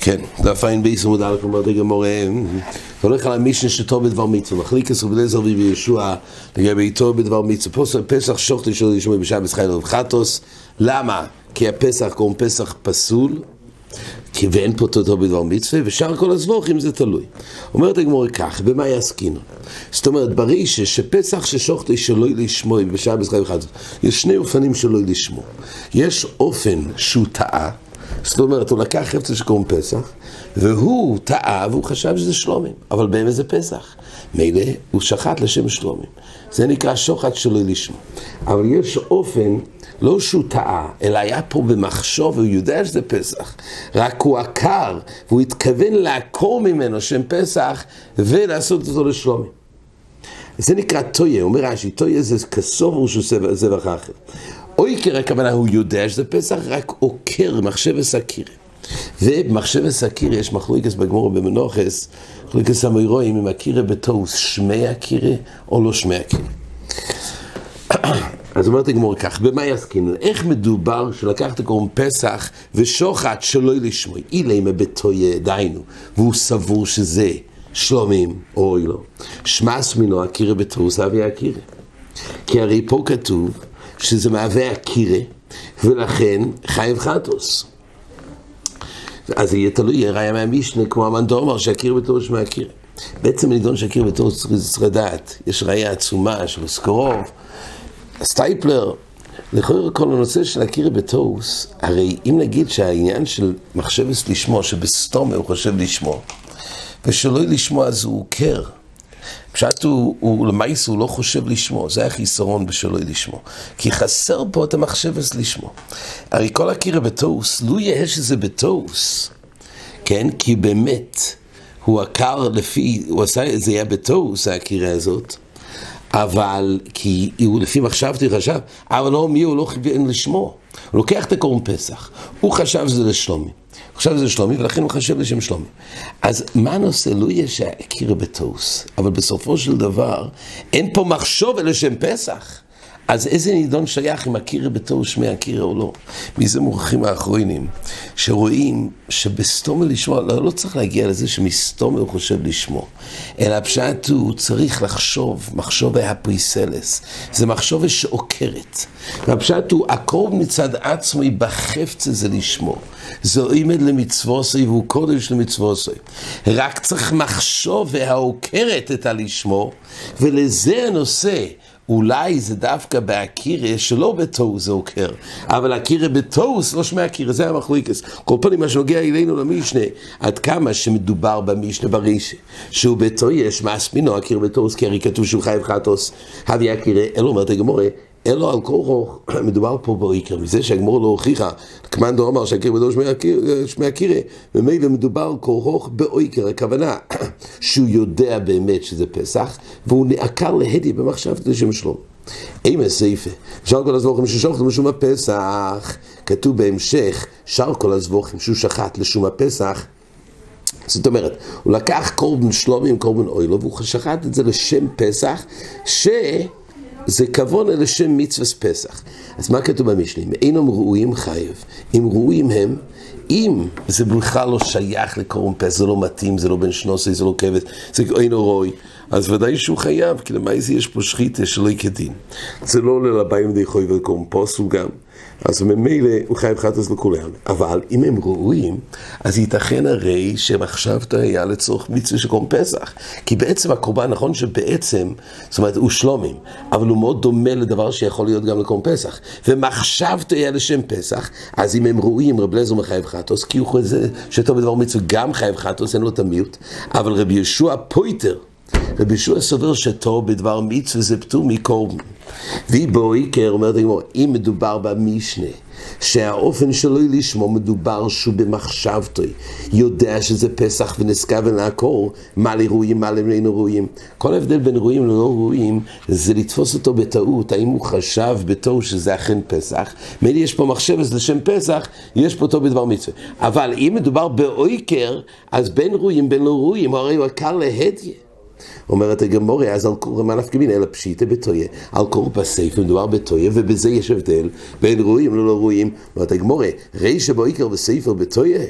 כן, דף עין בייס עמוד א' אומר דגמור, הולך על המשנה שטוב בדבר מצווה, מחליק עשו בלזר וישוע לגבי טוב בדבר מצווה, פסח שוחטי שלו ישמע בשבת חייל רב חטוס, למה? כי הפסח קוראים פסח פסול, כי ואין פה טוב בדבר מצווה, ושאר כל הזבוכים זה תלוי. אומרת הגמור כך, במה יעסקינו? זאת אומרת, ברישה שפסח שלא לשמוע בשבת חייל רב חטוס, יש שני אופנים שלא לשמוע. יש אופן שהוא טעה, זאת אומרת, הוא לקח חפצה שקוראים פסח, והוא טעה והוא חשב שזה שלומים, אבל באמת זה פסח. מילא, הוא שחט לשם שלומים. זה נקרא שוחט שלא לשמו. אבל יש אופן, לא שהוא טעה, אלא היה פה במחשוב, והוא יודע שזה פסח. רק הוא עקר, והוא התכוון לעקור ממנו שם פסח, ולעשות אותו לשלומים. זה נקרא טויה, אומר רש"י, טויה זה כסוף הוא שעושה זבח אחר. אויקר הכוונה הוא יודע שזה פסח, רק עוקר מחשב סקירה. ובמחשב סקירה יש מחלוקס בגמור במנוחס, מחלוקס המוירואים אם הקירה בתוס שמי הקירה או לא שמי הקירה. אז אומרת הגמור כך, במה יסכינו? איך מדובר שלקחת קוראים פסח ושוחט שלא לשמוי? אילמה בתויה, דיינו, והוא סבור שזה שלומים, אוי לא. שמאס מינו הקירה בתוס אבי הקירה. כי הרי פה כתוב שזה מהווה הקירה, ולכן חייב חטוס. אז זה יהיה תלוי, יהיה ראיה מהמשנה, כמו המנדור אמר, שהקירה בתור שמע הקירה. בעצם הנידון שהקירה בתור צריך לדעת, יש ראיה עצומה של סקורוב, סטייפלר, לכל כל הנושא של הקירה בתוס, הרי אם נגיד שהעניין של מחשבת לשמו, שבסתומה הוא חושב לשמו, ושלא לשמו אז הוא עוקר. פשט הוא, הוא למעשה הוא לא חושב לשמו, זה החיסרון בשלו לשמו. כי חסר פה את המחשבס לשמו. הרי כל הקירה בתוס, לו יהיה שזה בתוס, כן? כי באמת, הוא עקר לפי, הוא עשה, זה היה בתוס, הקירה הזאת, אבל, כי הוא לפי מחשבתי חשב, אבל לא מי הוא לא כיוון לשמו. הוא לוקח את הקורם פסח, הוא חשב שזה לשלומי. עכשיו זה שלומי, ולכן הוא חשב לשם שלומי. אז מה הנושא? לא יהיה שהכיר בתוס, אבל בסופו של דבר, אין פה מחשוב אלא שם פסח. אז איזה נידון שייך אם הקירה בתור שמי הקירה או לא? מזה מוכרחים האחרונים, שרואים שבסתומה לשמוע, לא, לא צריך להגיע לזה שמסתומה הוא חושב לשמו, אלא הפשט הוא צריך לחשוב, מחשוב הפריסלס, זה מחשוב שעוקרת. והפשט הוא, עקור מצד עצמי בחפצה זה לשמו. זה עימד למצווסי והוא קודש למצווסי. רק צריך מחשוב והעוקרת את הלשמו, ולזה הנושא. אולי זה דווקא בהקירה שלא בתוהו זה עוקר, אבל הקירה בתוהו זה לא שמע הקירה, זה המחלוקס. כל פעם מה שנוגע אלינו למשנה, עד כמה שמדובר במשנה ברישה, שהוא בתוהו יש מסמינו הקירה בתוהו, כי הרי כתוב שהוא חייב חטוס, הבי הקירה, אלו אומרת הגמורה, אלו על כורחו, מדובר פה בעיקר, מזה שהגמור לא הוכיחה, קמנדו אמר שהקיר בדור שמי הקירה, ומילא מדובר כורחו בעיקר, הכוונה שהוא יודע באמת שזה פסח, והוא נעקר להדי במחשבת לשם שלום. אימא סייפה, שאר כל הזבוכים ששוחטו לשום הפסח, כתוב בהמשך, שאר כל הזבוכים שהוא שחט לשום הפסח, זאת אומרת, הוא לקח קורבן שלומי עם קורבן אוילו, והוא שחט את זה לשם פסח, ש... זה כבון לשם מצווה פסח. אז מה כתוב במשלים? אינם ראויים חייב. אם ראויים הם, אם זה בכלל לא שייך לקורם פסח, זה לא מתאים, זה לא בן שנוסי, זה לא כבד, זה אינו רוי, אז ודאי שהוא חייב, כי למעשה יש פה שחיתה שלא כדין. זה לא עולה לבאים די חוי וקורם פוסל גם. אז ממילא הוא חייב חטאס לכולם. אבל אם הם ראויים, אז ייתכן הרי שמחשבת היה לצורך מצווה של קורם פסח. כי בעצם הקורבן, נכון שבעצם, זאת אומרת, הוא שלומים, אבל הוא מאוד דומה לדבר שיכול להיות גם לקורם פסח. ומחשבת היה לשם פסח, אז אם הם ראויים, רב לזר מחייב חטוס, כי הוא חושב שטוב בדבר מצווה גם חייב חטוס, אין לו את המיעוט. אבל רבי ישוע פויטר, רבי ישוע סובר שטוב בדבר מצווה זה פטור מקורבן. ויבו עיקר, אומרת הגמור, אם מדובר במשנה, שהאופן שלו לשמו מדובר שהוא במחשבתו, יודע שזה פסח ונשגב ולעקור, מה לראויים, מה לאינו ראויים. כל ההבדל בין ראויים ללא ראויים, זה לתפוס אותו בטעות, האם הוא חשב בתור שזה אכן פסח, מילא יש פה מחשבת לשם פסח, יש פה טוב בדבר מצווה. אבל אם מדובר באויקר, אז בין ראויים בין לא ראויים, הרי הוא עקר להדיה. אומרת הגמורי, אז על קור, מה נפקא? אלא פשיטה בתויה. על קור בספר מדובר בתויה, ובזה יש הבדל בין ראויים ללא ראויים. אומרת הגמורי, רישא בעיקר וספר בתויה.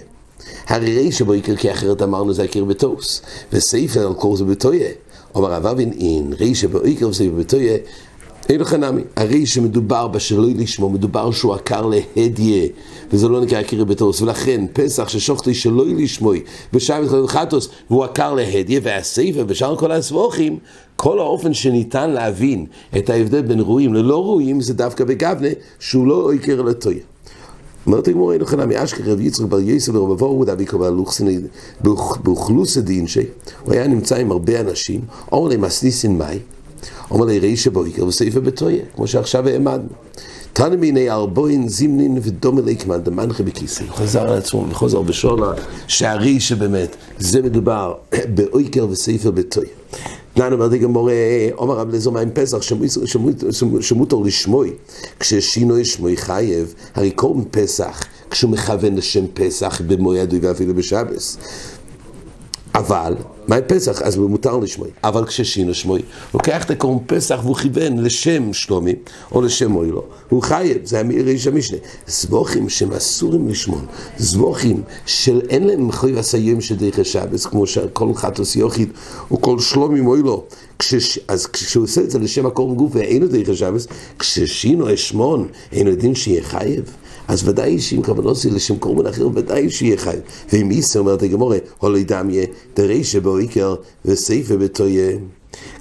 הרי רישא בעיקר, כי אחרת אמרנו זה הכיר בתוס. וספר על קור זה בתויה. אומר רב אבין אין, רישא בעיקר וספר בתויה. אין לך נמי, הרי שמדובר בשלא לשמו, מדובר שהוא עקר להדיה, וזה לא נקרא עקר בתוס, ולכן פסח ששוחטי שלא לשמוי, בשעה מתחילת חטוס, והוא עקר להדיה, והסייפה בשאר כל הסבוכים, כל האופן שניתן להבין את ההבדל בין ראויים ללא ראויים, זה דווקא בגבנה, שהוא לא עקר לטויה. אומרת הגמור אין לך נמי אשכח רב יצחק בר יסף ורב אבוהו דבי קרבה באוכלוס הדין שהוא היה נמצא עם הרבה אנשים, אומר להם אסניסין מאי אומר לי רישא בויקר וסייפה בתויה, כמו שעכשיו העמדנו. תנא מיני ארבוין זימנין ודומה ליקמן דמנחה בכיסא. חזר על עצמו וחוזר בשולה שהרישא באמת, זה מדובר באויקר וסייפה בתויה. נענו אומר גמורה, עומר רב לזו מים פסח, שמותר לשמוי, כששינוי שמוי חייב, הרי כל פסח, כשהוא מכוון לשם פסח במועד ואפילו בשבס. אבל, מה פסח? אז הוא מותר לשמוי. אבל כששינו שמוי, לוקח את הקורם פסח והוא כיוון לשם שלומי, או לשם מוילו. הוא חייב, זה איש המשנה. זבוכים שהם אסורים לשמון, זבוכים של אין להם מחויב עשיים של דרך השבס, כמו שכל חטוס יוחיד, וכל שלומי מוילו. כשש, אז כשהוא עושה את זה לשם הקורם גוף ואינו דרך השבס, כששינו אשמון, אינו דין שיהיה חייב. אז ודאי שאם כוונות זה לשם קורבן אחר, ודאי שיהיה חי. ואם איסר, אומרת הגמורה, הולי דמיה, דרישה בו עיקר וסייפה בתויה.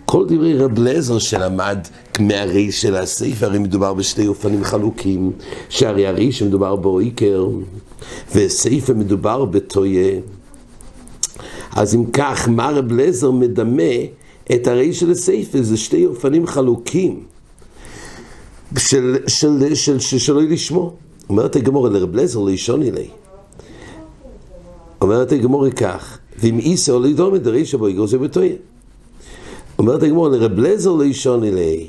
כל דברי רב לזר שלמד מהרי של הסייפה, הרי מדובר בשתי אופנים חלוקים, שהרי הרי שמדובר בו עיקר, וסייפה מדובר בתויה. אז אם כך, מה רב לזר מדמה את הרי של הסייפה, זה שתי אופנים חלוקים. של, של, של, של, שלא לשמו. אומרת הגמורה לרב לזר לישוני לי. אומרת הגמורה כך, ואם איסו לא את הרישא בו יגור זה בתויה. אומרת הגמורה לרב לזר לישוני לי.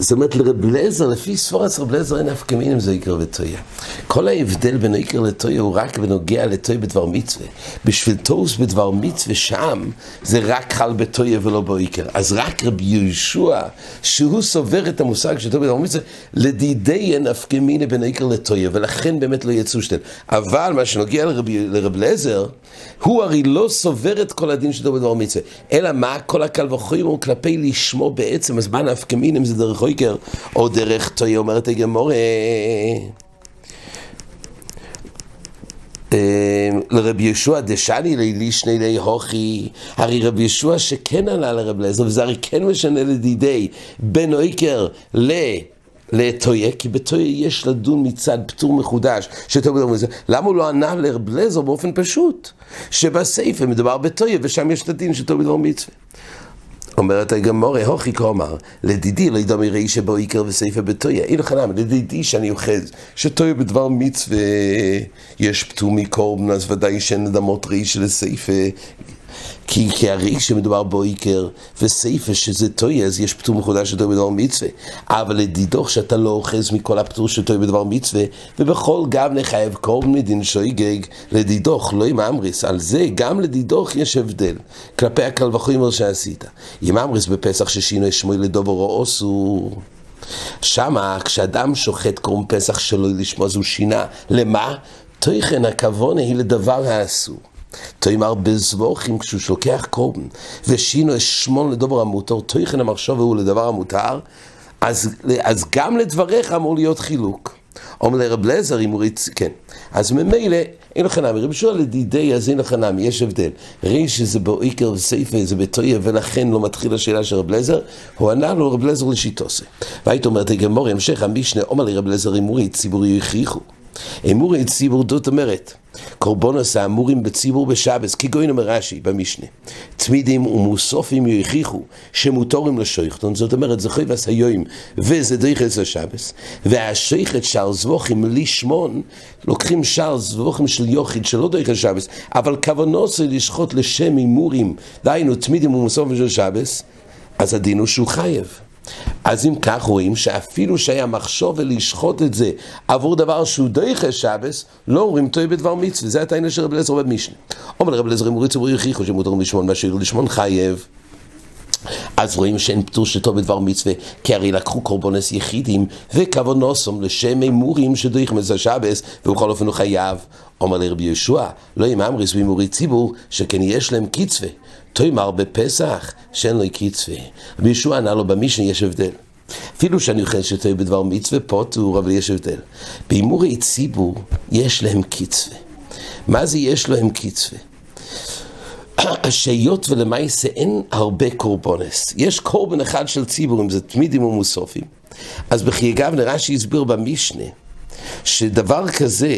זאת אומרת, לרב לזר, לפי ספורס רב לזר אין אף כמין אם זה עיקר ותויה. כל ההבדל בין עיקר לתויה הוא רק בנוגע לתויה בדבר מצווה. בשביל תוס בדבר מצווה שם, זה רק חל בתויה ולא בעיקר. אז רק רבי יהושע, שהוא סובר את המושג של תויה בדבר מצווה, לדידי אין אף כמין בין עיקר לתויה, ולכן באמת לא יצאו שתיהן. אבל מה שנוגע לרב, לזר, הוא הרי לא סובר את כל הדין של תויה בדבר מצווה. אלא מה כל הקל וחויים הוא כלפי לשמו בעצם, אז מה נפקא אם זה דרך חויקר, או דרך תויה אומרת הגמורה. לרבי ישוע דשני לילי שני לי הוכי, הרי רבי ישוע שכן עלה לרב לזר, וזה הרי כן משנה לדידי בין אויקר ל... לטויה, כי בטויה יש לדון מצד פטור מחודש, למה הוא לא ענה לרב לזר באופן פשוט? שבסייפה מדובר בטויה, ושם יש את הדין של מצווה. אומרת הגמורה, הוכי כומר, לדידי לא ידעו מראי שבו עיקר וסייפה בתויה. אין לך למה, לדידי שאני אוחז, שתויה בדבר מצווה יש פטור מקורבן, אז ודאי שאין אדמות ראי של סייפה. כי, כי הרי שמדובר בו עיקר וסייפה שזה טויה, אז יש פטור מחודש של טויה בדבר מצווה. אבל לדידוך שאתה לא אוחז מכל הפטור של טויה בדבר מצווה, ובכל גם נחייב כל מדין שויגג לדידוך, לא עם אמריס. על זה גם לדידוך יש הבדל, כלפי הקל וחומר שעשית. עם אמריס בפסח ששינו שמוי לדובר או אסור. שמה, כשאדם שוחט קרום פסח שלו לשמו, אז הוא שינה. למה? תוכן הכוונה היא לדבר האסור. תאמר בזבוכים כשהוא שולח קורבן ושינו אשמון לדובר המותר, תוכן המחשוב הוא לדבר המותר, אז, אז גם לדבריך אמור להיות חילוק. אומר לרב לזר, אם הוא ריץ, כן. אז ממילא, אין לך נמי. רבי שואל לדידי, אז אין לך נמי, יש הבדל. ראי שזה באיקר וסייפה, זה בטויה, ולכן לא מתחיל השאלה של רב לזר, הוא ענה לו רב לזר לשיטוסה. והיית אומרת, גמור, המשך המשנה, אומר לרב לזר, אם הוא ריץ, ציבורי יכריחו. אמורי ציבור דות אומרת, קורבונוס האמורים בציבור בשבס, כגוין אומר רש"י במשנה, תמידים ומוסופים יוכיחו שמותורים לשויכתון, זאת אומרת זה חייבס היום וזה דריכס לשבס, והשויכת שער זבוכים לשמון, לוקחים שער זבוכים של יוחיד שלא דריכס לשבס, אבל כוונוס זה לשחוט לשם הימורים, דהיינו תמידים ומוסופים של שבס, אז הדין הוא שהוא חייב. אז אם כך רואים שאפילו שהיה מחשוב ולשחוט את זה עבור דבר שהוא דויכה שבס, לא אומרים טועה בדבר מצווה. זה הטענה של רב אליעזר במשנה. אומר רב אליעזר אמורי ציבורי הכריחו שמותר לשמון מה שאיר לשמון חייב. אז רואים שאין פטור שטוב בדבר מצווה, כי הרי לקחו קורבונס יחידים וכוונוסום לשם אמורים שדויך מזה שבס, ובכל אופן הוא חייב. אומר לרבי יהושע, לא עם אמריס ואמורי ציבור, שכן יש להם קצווה. תאמר בפסח שאין לו קצווה. רבי יהושע ענה לו במשנה יש הבדל. אפילו שאני אוכל שטועה בדבר מצווה פוטור, אבל יש הבדל. בהימורי ציבור יש להם קצווה. מה זה יש להם קצווה? שהיות ולמעשה אין הרבה קורבונס. יש קורבן אחד של ציבורים, זה תמידים ומוסופים. אז בחייגב נראה שהסביר במשנה, שדבר כזה,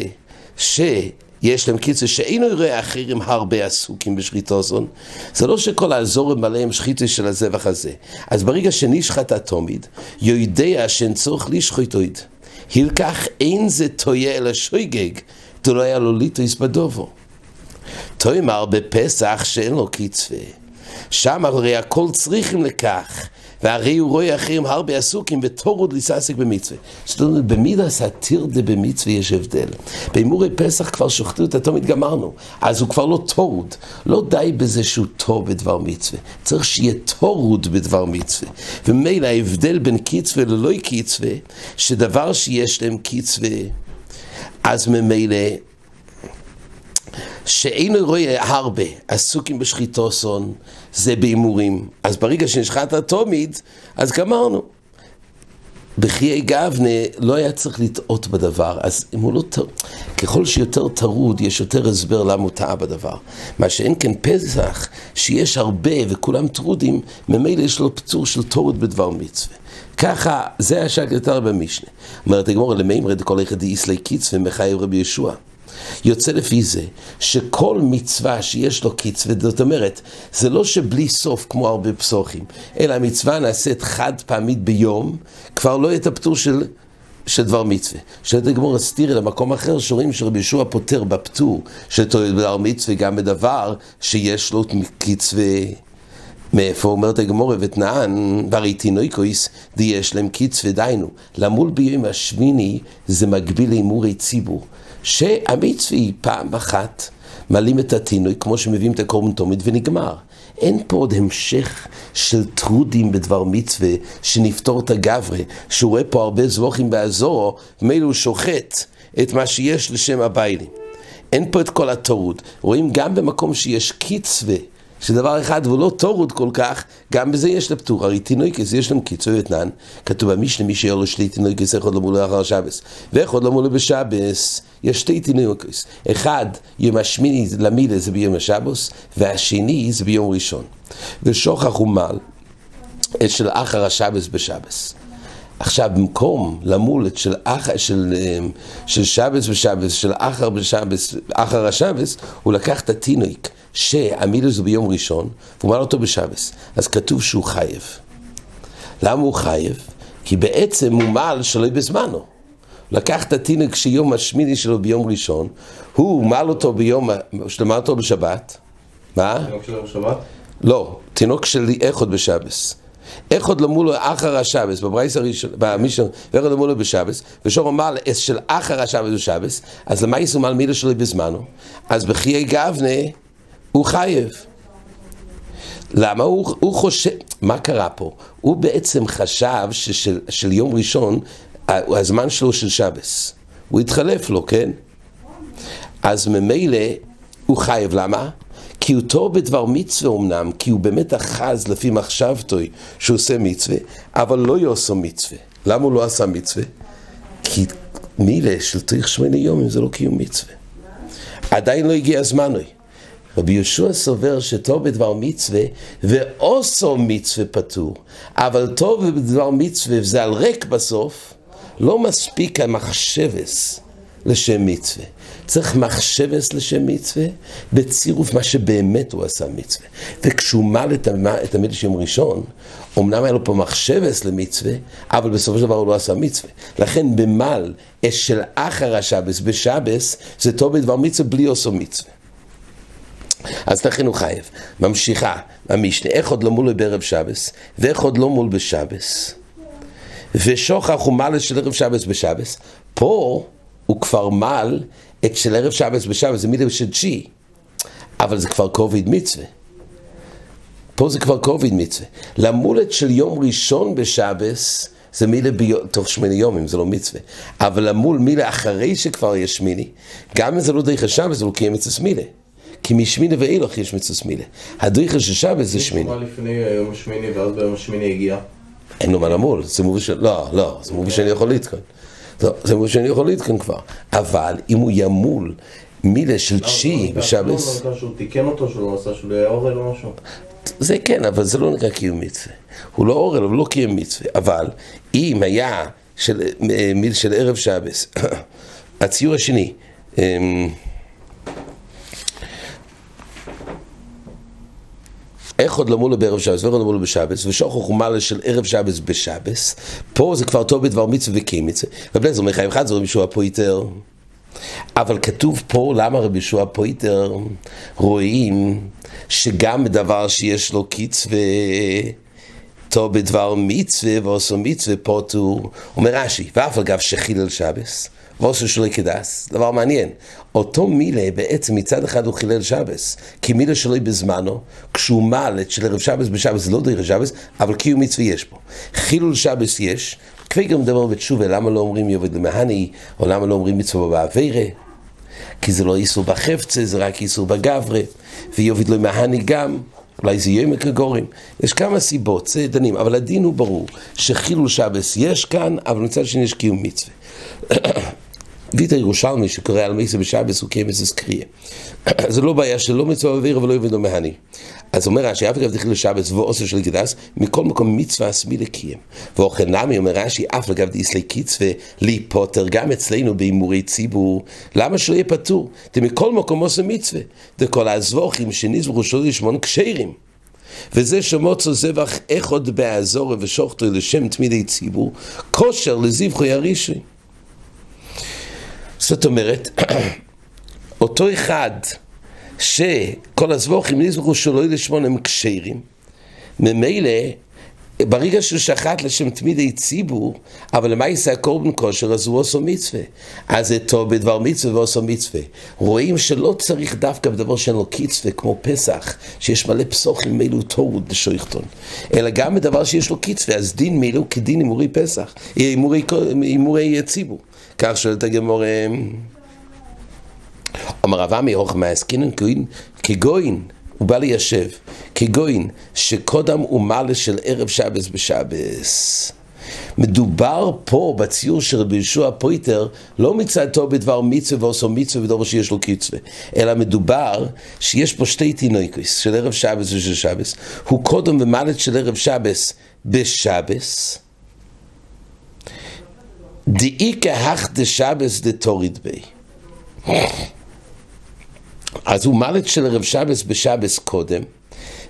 שיש להם קיצור שאינו יראה אחרים הרבה עסוקים בשחיתו זון, זה לא שכל האזור מלא עם שחיתו של הזבח הזה. אז ברגע שנשחט התומיד, יודע שאין צורך לשחוט עוד. הלקח אין זה טויה אלא שויגג, דלא היה לו ליטויס בדובו. תאמר בפסח שאין לו קצווה. שם הרי הכל צריכים לכך. והרי הוא רואה אחרים הרבה עסוקים בתורות לסעסק במצווה. זאת אומרת, במידס הטירדה במצווה יש הבדל. בהימורי פסח כבר שוחטו את התומית גמרנו, אז הוא כבר לא תורות. לא די בזה שהוא תור בדבר מצווה, צריך שיהיה תורות בדבר מצווה. ומילא ההבדל בין קצווה ללא קצווה, שדבר שיש להם קצווה, אז ממילא שאינו רואה הרבה עסוקים בשחיתו סון, זה בהימורים. אז ברגע שנשחט התומיד, אז גמרנו. בחיי גבנה לא היה צריך לטעות בדבר, אז אם הוא לא טעות, ככל שיותר טרוד, יש יותר הסבר למה הוא טעה בדבר. מה שאין כן פסח, שיש הרבה וכולם טרודים, ממילא יש לו פצור של טורד בדבר מצווה. ככה, זה השקלטר במשנה. אומרת הגמור, כל אחד איסלי קיץ ומחייב רבי ישוע. יוצא לפי זה שכל מצווה שיש לו קצווה, זאת אומרת, זה לא שבלי סוף כמו הרבה פסוחים, אלא המצווה נעשית חד פעמית ביום, כבר לא יהיה את הפטור של... של דבר מצווה. שאלת הגמור הסתירי למקום אחר, שרואים שרבי ישוע פותר בפטור של דבר מצווה גם בדבר שיש לו קצווה. מאיפה אומרת הגמור ותנען, תינוקויס, די יש להם קצווה דיינו. למול ביום השמיני זה מקביל להימורי ציבור. שהמצווה היא פעם אחת, מעלים את התינוק כמו שמביאים את הקורבן תומית ונגמר. אין פה עוד המשך של טרודים בדבר מצווה, שנפתור את הגברי, שהוא רואה פה הרבה זבוכים באזורו, ומילא הוא שוחט את מה שיש לשם הביילים. אין פה את כל הטרוד. רואים גם במקום שיש קיצווה, שדבר אחד והוא לא טורוד כל כך, גם בזה יש לפטור. הרי תינוקס יש להם קיצור אתנן, כתוב במשנה מי שיהיה לו שלי תינוקס, אחד לא מולו אחר שבס, ואחד לא מולו בשבס, יש שתי תינוקס. אחד, יום השמיני למילה זה ביום השבוס, והשני זה ביום ראשון. ושוכח ומל את של אחר השבס בשבס. עכשיו, במקום למולת של, אח, של, אמ, של שבס ושבס, של אחר בשבס, אחר השבס, הוא לקח את התינוק. שהמילוס הוא ביום ראשון, והוא מעל אותו בשבס. אז כתוב שהוא חייב. למה הוא חייב? כי בעצם הוא מעל שלא בזמנו. לקח את התינוק שיום השמיני שלו ביום ראשון, הוא מעל אותו ביום, שלמד אותו בשבת. מה? תינוק שלו בשבת? לא, תינוק שלי איכות בשבס. איכות למולו אחר השבס, בברייס הראשון, במישון, ואיכות למולו בשבס, ושור אמר של אחר השבס בשבס, אז למה יסו מעל מילה שלו בזמנו? אז בחיי גבנה הוא חייב. למה? הוא, הוא חושב, מה קרה פה? הוא בעצם חשב ששל, של יום ראשון, הזמן שלו של שבס. הוא התחלף לו, כן? אז ממילא הוא חייב, למה? כי הוא טוב בדבר מצווה אמנם, כי הוא באמת אחז לפי מחשבתו שהוא עושה מצווה, אבל לא יעשו מצווה. למה הוא לא עשה מצווה? כי מילה של תריך שמונה יום אם זה לא קיום מצווה. עדיין לא הגיע זמנוי. רבי יהושע סובר שטוב בדבר מצווה ואוסו מצווה פטור, אבל טוב בדבר מצווה וזה על ריק בסוף, לא מספיק המחשבס לשם מצווה. צריך מחשבס לשם מצווה בצירוף מה שבאמת הוא עשה מצווה. וכשהוא מל את, המ... את המילה של יום ראשון, אמנם היה לו פה מחשבס למצווה, אבל בסופו של דבר הוא לא עשה מצווה. לכן במל של אחר השבס בשבס, זה טוב בדבר מצווה בלי עושו מצווה. אז לכן הוא חייב. ממשיכה המשנה, איך עוד לא מול בערב שבס, ואיך עוד לא מול בשבס. ושוכח הוא מל של ערב שבס בשבס. פה הוא כבר מל את של ערב שבס בשבס, זה מילה של תשיעי. אבל זה כבר קוביד מצווה. פה זה כבר קוביד מצווה. למולת של יום ראשון בשבס, זה מילה ביום, תוך שמיני יומים, זה לא מצווה. אבל למול מילה אחרי שכבר יש שמיני, גם אם זה לא דרך השבס, זה לא קיים מצווה מילה. כי משמיני ואילוך יש מצווה מילה. הדריכה של שבס זה שמיני. מה לפני יום השמיני ואז ביום השמיני הגיע? אין לו מה למול, זה מובי של... לא, לא, זה מובי שאני יכול להתקן. לא, זה מובי שאני יכול להתקן כבר. אבל אם הוא ימול מילה של תשיעי בשבס... לא, לא, שהוא תיקן אותו, שהוא לא עשה, שהוא לא היה אורל או משהו. זה כן, אבל זה לא נקרא קיום מצווה. הוא לא אורל, הוא לא קיום מצווה. אבל אם היה של, מיל של ערב שבס, הציור השני, איך עוד למולו בערב שבס ואיך עוד למולו בשבס, ושוכח חומלה של ערב שבס בשבס, פה זה כבר טוב בדבר מצווה וכי מצווה. ובלי זה אומר חיים חד זה רבי ישוע פויטר. אבל כתוב פה, למה רבי ישוע פויטר? רואים שגם בדבר שיש לו קיץ ו... טוב בדבר מצווה ועושה מצווה פוטו, אומר רש"י, ואף אגב שחילל שבס, ועושה שלא כדס, דבר מעניין, אותו מילה בעצם מצד אחד הוא חילל שבס, כי מילה שלו בזמנו, כשהוא מעל את של ערב שבס בשבס, לא דרך שבס, אבל קיום מצווה יש פה. חילול שבס יש, כפי גם דבר בתשובה, למה לא אומרים יובד למהני, או למה לא אומרים מצווה באווירה? כי זה לא איסור בחפצה, זה רק איסור בגברה, ויובד למהני גם. אולי זה יהיה מקגורים, יש כמה סיבות, זה דנים, אבל הדין הוא ברור, שחילול שבס יש כאן, אבל מצד שני יש קיום מצווה. ויטה ירושלמי שקורא על מיסה בשבס הוא איזה קריאה. זה לא בעיה שלא מצווה אוויר אבל לא יבין לו מהני. אז אומר רש"י, אף אגב דחיל לשבס ואוסר של גדס, מכל מקום מצווה עשמי לקיים. ואוכל נמי אומר רש"י, אף אגב דיסלי קיצווה לי פוטר, גם אצלנו בהימורי ציבור, למה שלא יהיה פטור? מכל מקום עושה מצווה. דכל הזבוכים שנזברו שלו לשמון כשרים. וזה שמוצו זבח איכות באזור ושוכתו לשם תמידי ציבור, כושר לזבחו ירישי. זאת אומרת, אותו אחד שכל הזבוכים נזבחו שלא לשמון הם כשרים, ממילא ברגע שהוא שחט לשם תמידי ציבור, אבל למה יישא הקורבן כושר, אז הוא עושה מצווה. אז זה טוב בדבר מצווה ועושה מצווה. רואים שלא צריך דווקא בדבר שאין לו קיצווה, כמו פסח, שיש מלא פסוחים מילאו תורות לשויכתון, אלא גם בדבר שיש לו קיצווה, אז דין מילאו כדין הימורי פסח, הימורי ציבור. כך שואלת הגמור, אומר רב עמי הוכמה עסקינן כגוין, הוא בא ליישב, כגוין, שקודם הוא מעלה של ערב שבס בשבס. מדובר פה בציור של רבי ישוע פויטר לא מצד טוב בדבר מצווה ועושה מצווה ודבר שיש לו קצווה אלא מדובר שיש פה שתי תינוקוס של ערב שבס ושל שבס הוא קודם ומלת של ערב שבס בשבס דאי כהך דשבס דתוריד בי אז הוא מלט של ערב שבס בשבס קודם,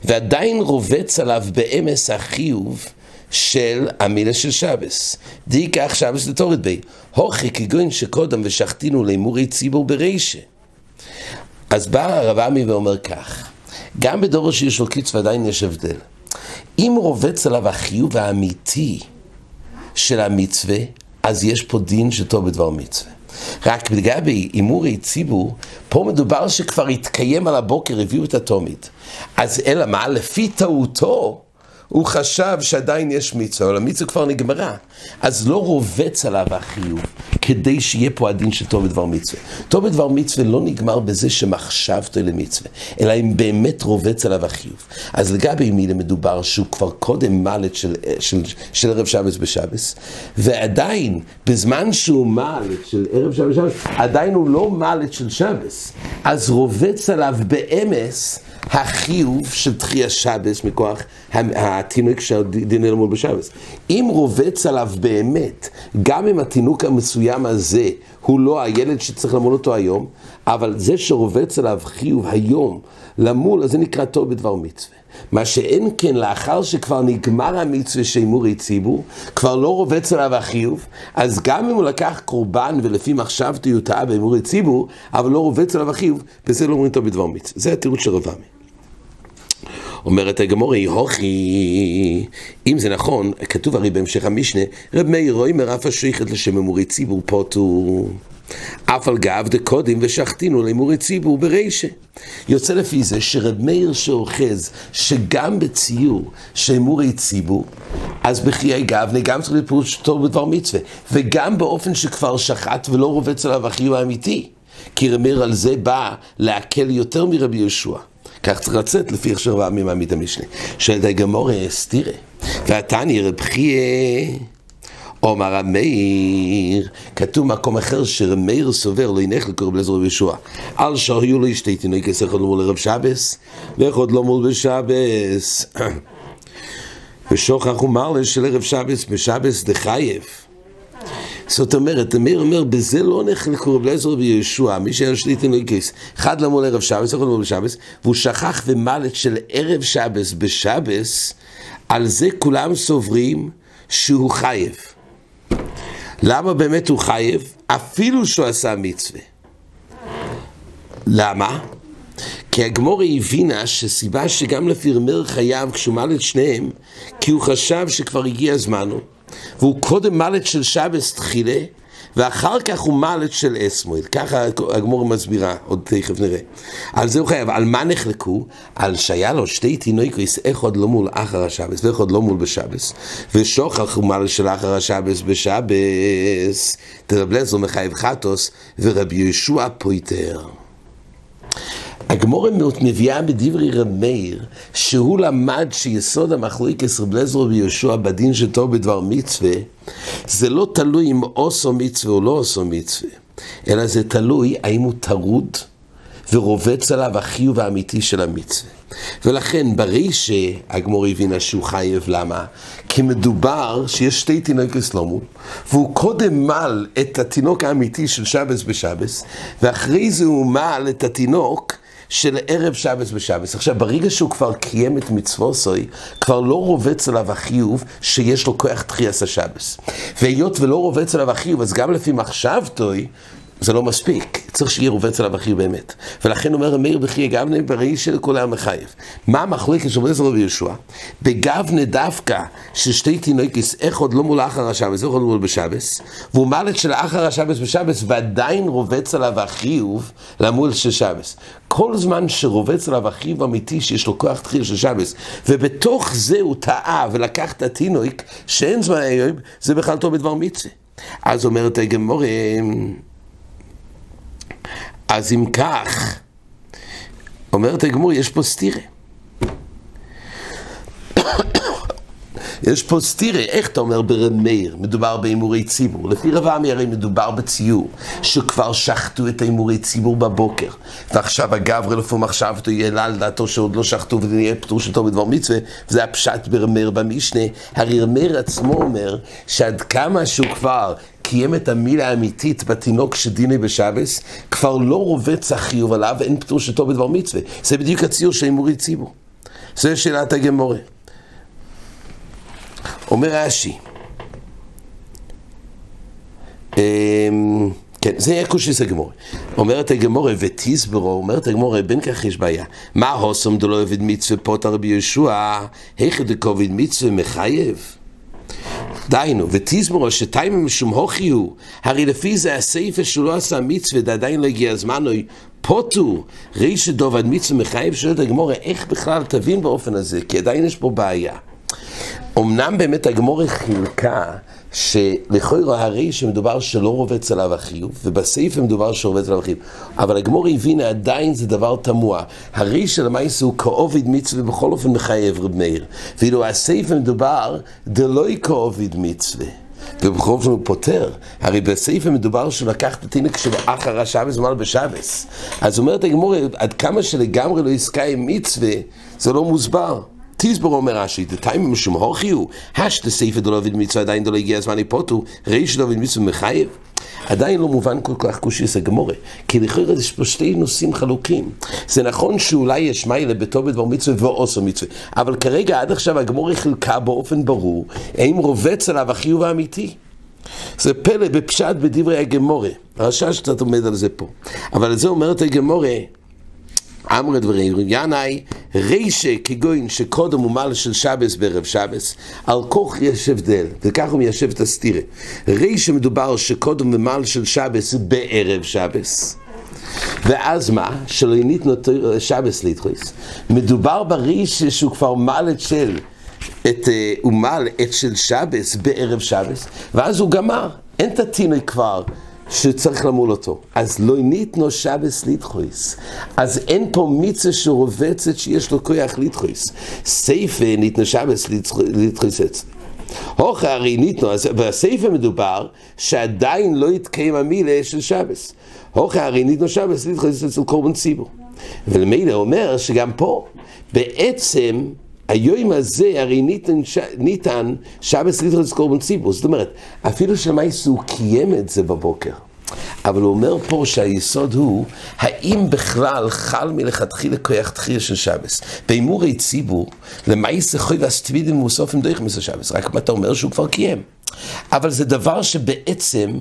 ועדיין רובץ עליו באמס החיוב של המילה של שבס. די כך שבס לתורת בי. הוכי כגון שקודם ושחטינו לאמורי ציבור ברישה. אז בא הרב עמי ואומר כך, גם בדור שיש לו קיץ ועדיין יש הבדל. אם רובץ עליו החיוב האמיתי של המצווה, אז יש פה דין שטוב בדבר מצווה. רק לגבי הימורי ציבור, פה מדובר שכבר התקיים על הבוקר, הביאו את התומית. אז אלא מה? לפי טעותו, הוא חשב שעדיין יש מצווה, אבל המצווה כבר נגמרה. אז לא רובץ עליו החיוב, כדי שיהיה פה הדין של טוב בדבר מצווה. טוב בדבר מצווה לא נגמר בזה שמחשבתו למצווה, אלא אם באמת רובץ עליו החיוב. אז לגבי מילה מדובר שהוא כבר קודם מלט של, של, של ערב שבס בשבס, ועדיין, בזמן שהוא מלט של ערב שבס בשבס, עדיין הוא לא מלט של שבס. אז רובץ עליו באמס החיוב של תחייה שבס מכוח התינוק שהדין למול בשבס. אם רובץ עליו באמת, גם אם התינוק המסוים הזה הוא לא הילד שצריך למול אותו היום, אבל זה שרובץ עליו חיוב היום למול, אז זה נקרא טוב בדבר מצווה. מה שאין כן, לאחר שכבר נגמר המצווה שאימורי ציבור, כבר לא רובץ עליו החיוב, אז גם אם הוא לקח קורבן ולפי מחשבתי הוא טעה באימורי ציבור, אבל לא רובץ עליו החיוב, בזה לא אומרים טוב בדבר מצווה. זה התירוץ של רבמי. אומרת הגמורי, הוכי, אם זה נכון, כתוב הרי בהמשך המשנה, רב מאיר רואה מרף השייכת לשם אמורי ציבור פוטו. אף על גב דקודים ושחטינו לאמורי ציבור ברישה. יוצא לפי זה שרב מאיר שאוחז שגם בציור שאמורי ציבור, אז בחיי גבנה גם צריך להיות טוב בדבר מצווה, וגם באופן שכבר שחט ולא רובץ עליו החיוב האמיתי. כי רב מאיר על זה בא להקל יותר מרבי יהושע. כך צריך לצאת לפי איך שרבה ממעמיד המשנה. שואל די גמורה סתירה, והתניא רב חייה אומר המאיר, כתוב מקום אחר שרמאיר סובר לא ינך לקרוא בלעזר וישוע. על שהיו לו שתי תינוקס, אחד לא מול ערב שבס, ואחד לא מול בשבס. ושוכח ומרלה של ערב שבס בשבס דחייב. זאת אומרת, אמיר אומר, בזה לא נחלקו רב אליעזר וישוע, מי שהיה שלי תינוקס, אחד לא מול ערב שבס, אחד לא מול בשבס, והוא שכח ומלט של ערב שבס בשבס, על זה כולם סוברים שהוא חייב. למה באמת הוא חייב? אפילו שהוא עשה מצווה. למה? כי הגמורי הבינה שסיבה שגם לפי רמר חייב כשהוא מל את שניהם, כי הוא חשב שכבר הגיע זמנו, והוא קודם מלט של שבס תחילה, ואחר כך הוא מלט של אסמואל. ככה הגמור מסבירה, עוד תכף נראה. על זה הוא חייב. על מה נחלקו? על שהיה לו שתי תינוקריס, אחד לא מול אחר השבס ואחד לא מול בשבס. ושוכח הוא מלט של אחר השבס בשבס. תרב לזו מחייב חטוס, ורבי ישוע פויטר. הגמורה מביאה בדברי רב מאיר, שהוא למד שיסוד המחלוקס רב לזר ויהושע בדין שטוב בדבר מצווה, זה לא תלוי אם עושו מצווה או לא עושו מצווה, אלא זה תלוי האם הוא טרוד ורובץ עליו החיוב האמיתי של המצווה. ולכן ברי שהגמור הבינה שהוא חייב, למה? כי מדובר שיש שתי תינוקות סלומו, והוא קודם מל את התינוק האמיתי של שבס בשבס, ואחרי זה הוא מל את התינוק של ערב שבס בשבס. עכשיו, ברגע שהוא כבר קיים את מצוו סוי, כבר לא רובץ עליו החיוב שיש לו כוח תחייס השבס. והיות ולא רובץ עליו החיוב, אז גם לפי מחשבתוי, זה לא מספיק, צריך שיהיה רובץ עליו אחי באמת. ולכן אומר המאיר בחיי גבנה בראי של כולם מחייב. מה המחלקת של עזרא ויהושע? בגבנה דווקא ששתי תינוקס, אחד לא מול אחר השבס, אחד לא מול בשבס, והוא מלט של אחר השבס בשבס, ועדיין רובץ עליו החיוב למול של שבס. כל זמן שרובץ עליו החיוב אמיתי שיש לו כוח תחיל של שבס, ובתוך זה הוא טעה ולקח את התינוק, שאין זמן היום, זה בכלל טוב בדבר מצווה. אז אומרת הגמורה, אז אם כך, אומרת הגמור, יש פה סטירה. יש פה סטירה, איך אתה אומר ברב מאיר, מדובר בהימורי ציבור. לפי רב עמי הרי מדובר בציור, שכבר שחטו את ההימורי ציבור בבוקר. ועכשיו הגברי לפי מחשבתו יעלה על דעתו שעוד לא שחטו וזה נהיה פטור שלו בדבר מצווה, וזה הפשט ברב מאיר במשנה. הרי מאיר עצמו אומר שעד כמה שהוא כבר קיים את המילה האמיתית בתינוק שדיני בשבס, כבר לא רובץ החיוב עליו, אין פטור שלו בדבר מצווה. זה בדיוק הציור של הימורי ציבור. זה שאלת הגמורה. אומר רש"י, אמ, כן, זה יהיה קושיס הגמורה. אומרת הגמורה, ותסברו, אומרת הגמורה, בין כך יש בעיה. מה הוסום דלא עבד מצווה פוטר רבי יהושע, היכא דקוביד מצווה מחייב? דיינו, ותזמרו שטיימים משום הוא, הרי לפי זה הסעיפה שהוא לא עשה מצווה, ועדיין לא הגיע הזמן, פוטו, רישא דובד מצווה מחייב, שואלת הגמורה, איך בכלל תבין באופן הזה? כי עדיין יש פה בעיה. אמנם באמת הגמורה חילקה שלכאורה הרי שמדובר שלא רובץ עליו החיוב, ובסעיף מדובר שרובץ עליו החיוב. אבל הגמורה הבינה עדיין זה דבר תמוה. הרי של המייס הוא כאוביד מצווה בכל אופן מחייב רב מאיר. ואילו הסעיף מדובר דלוי כאוביד מצווה. ובכל אופן הוא פותר. הרי בסעיף מדובר שהוא לקח את התינוק של אחר השבס ומעלה בשבס. אז אומרת הגמורה, עד כמה שלגמרי לא עסקה עם מצווה, זה לא מוסבר. תסבור אומר רש"י, דתיים משום הוכי הוא, השת סייפה דלא מצווה עדיין דלא הגיע הזמן היפוטו, ריש דלא מצווה מחייב. עדיין לא מובן כל כך קושיס הגמורה, כי לכאורה יש פה שתי נושאים חלוקים. זה נכון שאולי יש מיילה בטוב בדבר מצווה ואוסו מצווה, אבל כרגע עד עכשיו הגמורה חילקה באופן ברור, האם רובץ עליו החיוב האמיתי. זה פלא בפשט בדברי הגמורה. הרשש קצת עומד על זה פה. אבל על זה אומרת הגמורה, אמרי דברים, ינאי רישה כגוין שקודם הוא מעל של שבס בערב שבס, על כוך יש הבדל, וכך הוא מיישב את הסתירה. רישה מדובר שקודם במעל של שבס בערב שבס. ואז מה? שלא ניתנו שבס להתחויס. מדובר ברישה שהוא כבר מעלת של את, הוא מעל את של שבס בערב שבס, ואז הוא גמר. אין את התינוק כבר שצריך למול אותו. אז לא ניתנו שבס ליטחויס. אז אין פה מיצה שרובצת שיש לו כוח ליטחויס. סייפה ניתנו שבס ליטחויס אצלי. הוכה הרי ניתנו, בסייפה מדובר שעדיין לא התקיים המילה של שבס. הוכה הרי ניתנו שבס ליטחויס אצל קורבן ציבור. ולמילא אומר שגם פה, בעצם היום הזה הרי ניתן, ניתן שבס ליטרס קורבן ציבור, זאת אומרת, אפילו שמייס הוא קיים את זה בבוקר. אבל הוא אומר פה שהיסוד הוא, האם בכלל חל מלכתחילה כוח תחייה של שבס? בהימורי ציבור, למעשה חוי והסטבידים מוסופים דרך מסר שבס, רק אם אתה אומר שהוא כבר קיים. אבל זה דבר שבעצם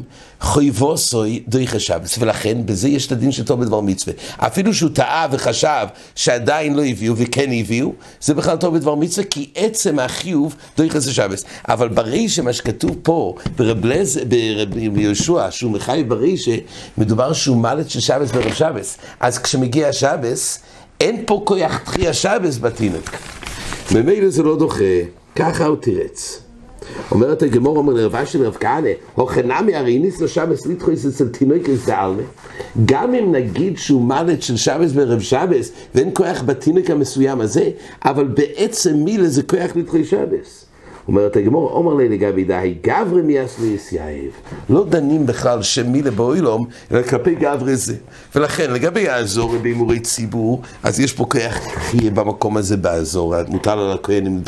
חויבו סוי דרך השבס, ולכן בזה יש את הדין של טוב בדבר מצווה. אפילו שהוא טעה וחשב שעדיין לא הביאו וכן הביאו, זה בכלל טוב בדבר מצווה, כי עצם החיוב דרך השבס. אבל ברישה, מה שכתוב פה, ברב יהושע, שהוא מחייב ברישה, מדובר שהוא מלט של שבס בערב שבס. אז כשמגיע השבס, אין פה כוח תחי השבס בתינוק. ממילא זה לא דוחה, ככה הוא תירץ. אומרת הגמור, אומר לרבה של רב כהנא, הוכנמי הרי ניס לשבס ליטחויס אצל תינוקס דעלמה. גם אם נגיד שהוא מלט של שבס בערב שבס, ואין כוח בתינוק המסוים הזה, אבל בעצם מילה זה כוח ליטחויס שבס. אומרת הגמור, אומר לי לגבי די, גברי מיאסלי יסייב. לא דנים בכלל שמילה באוילום, אלא כלפי גברי זה. ולכן, לגבי האזור בהימורי ציבור, אז יש פה כוח חייה במקום הזה באזור, מוטל על הכהנים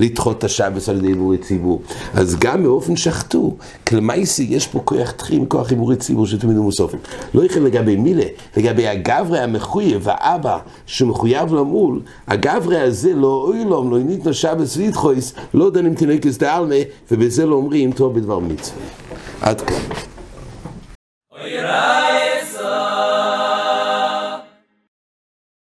לדחות את השבס על ידי הימורי ציבור. אז גם באופן שחטו, כלמייסי יש פה כוח תחים, כוח הימורי ציבור שתמיד הוא מוסופים. לא יכול לגבי מילה, לגבי הגברי המחויב, האבא שמחויב למול, הגברי הזה לא אוילום, לא ניתנו שבס וידחויס, לא דנים תינקס דעלמה, ובזה לא אומרים טוב בדבר מצווה. עד כאן.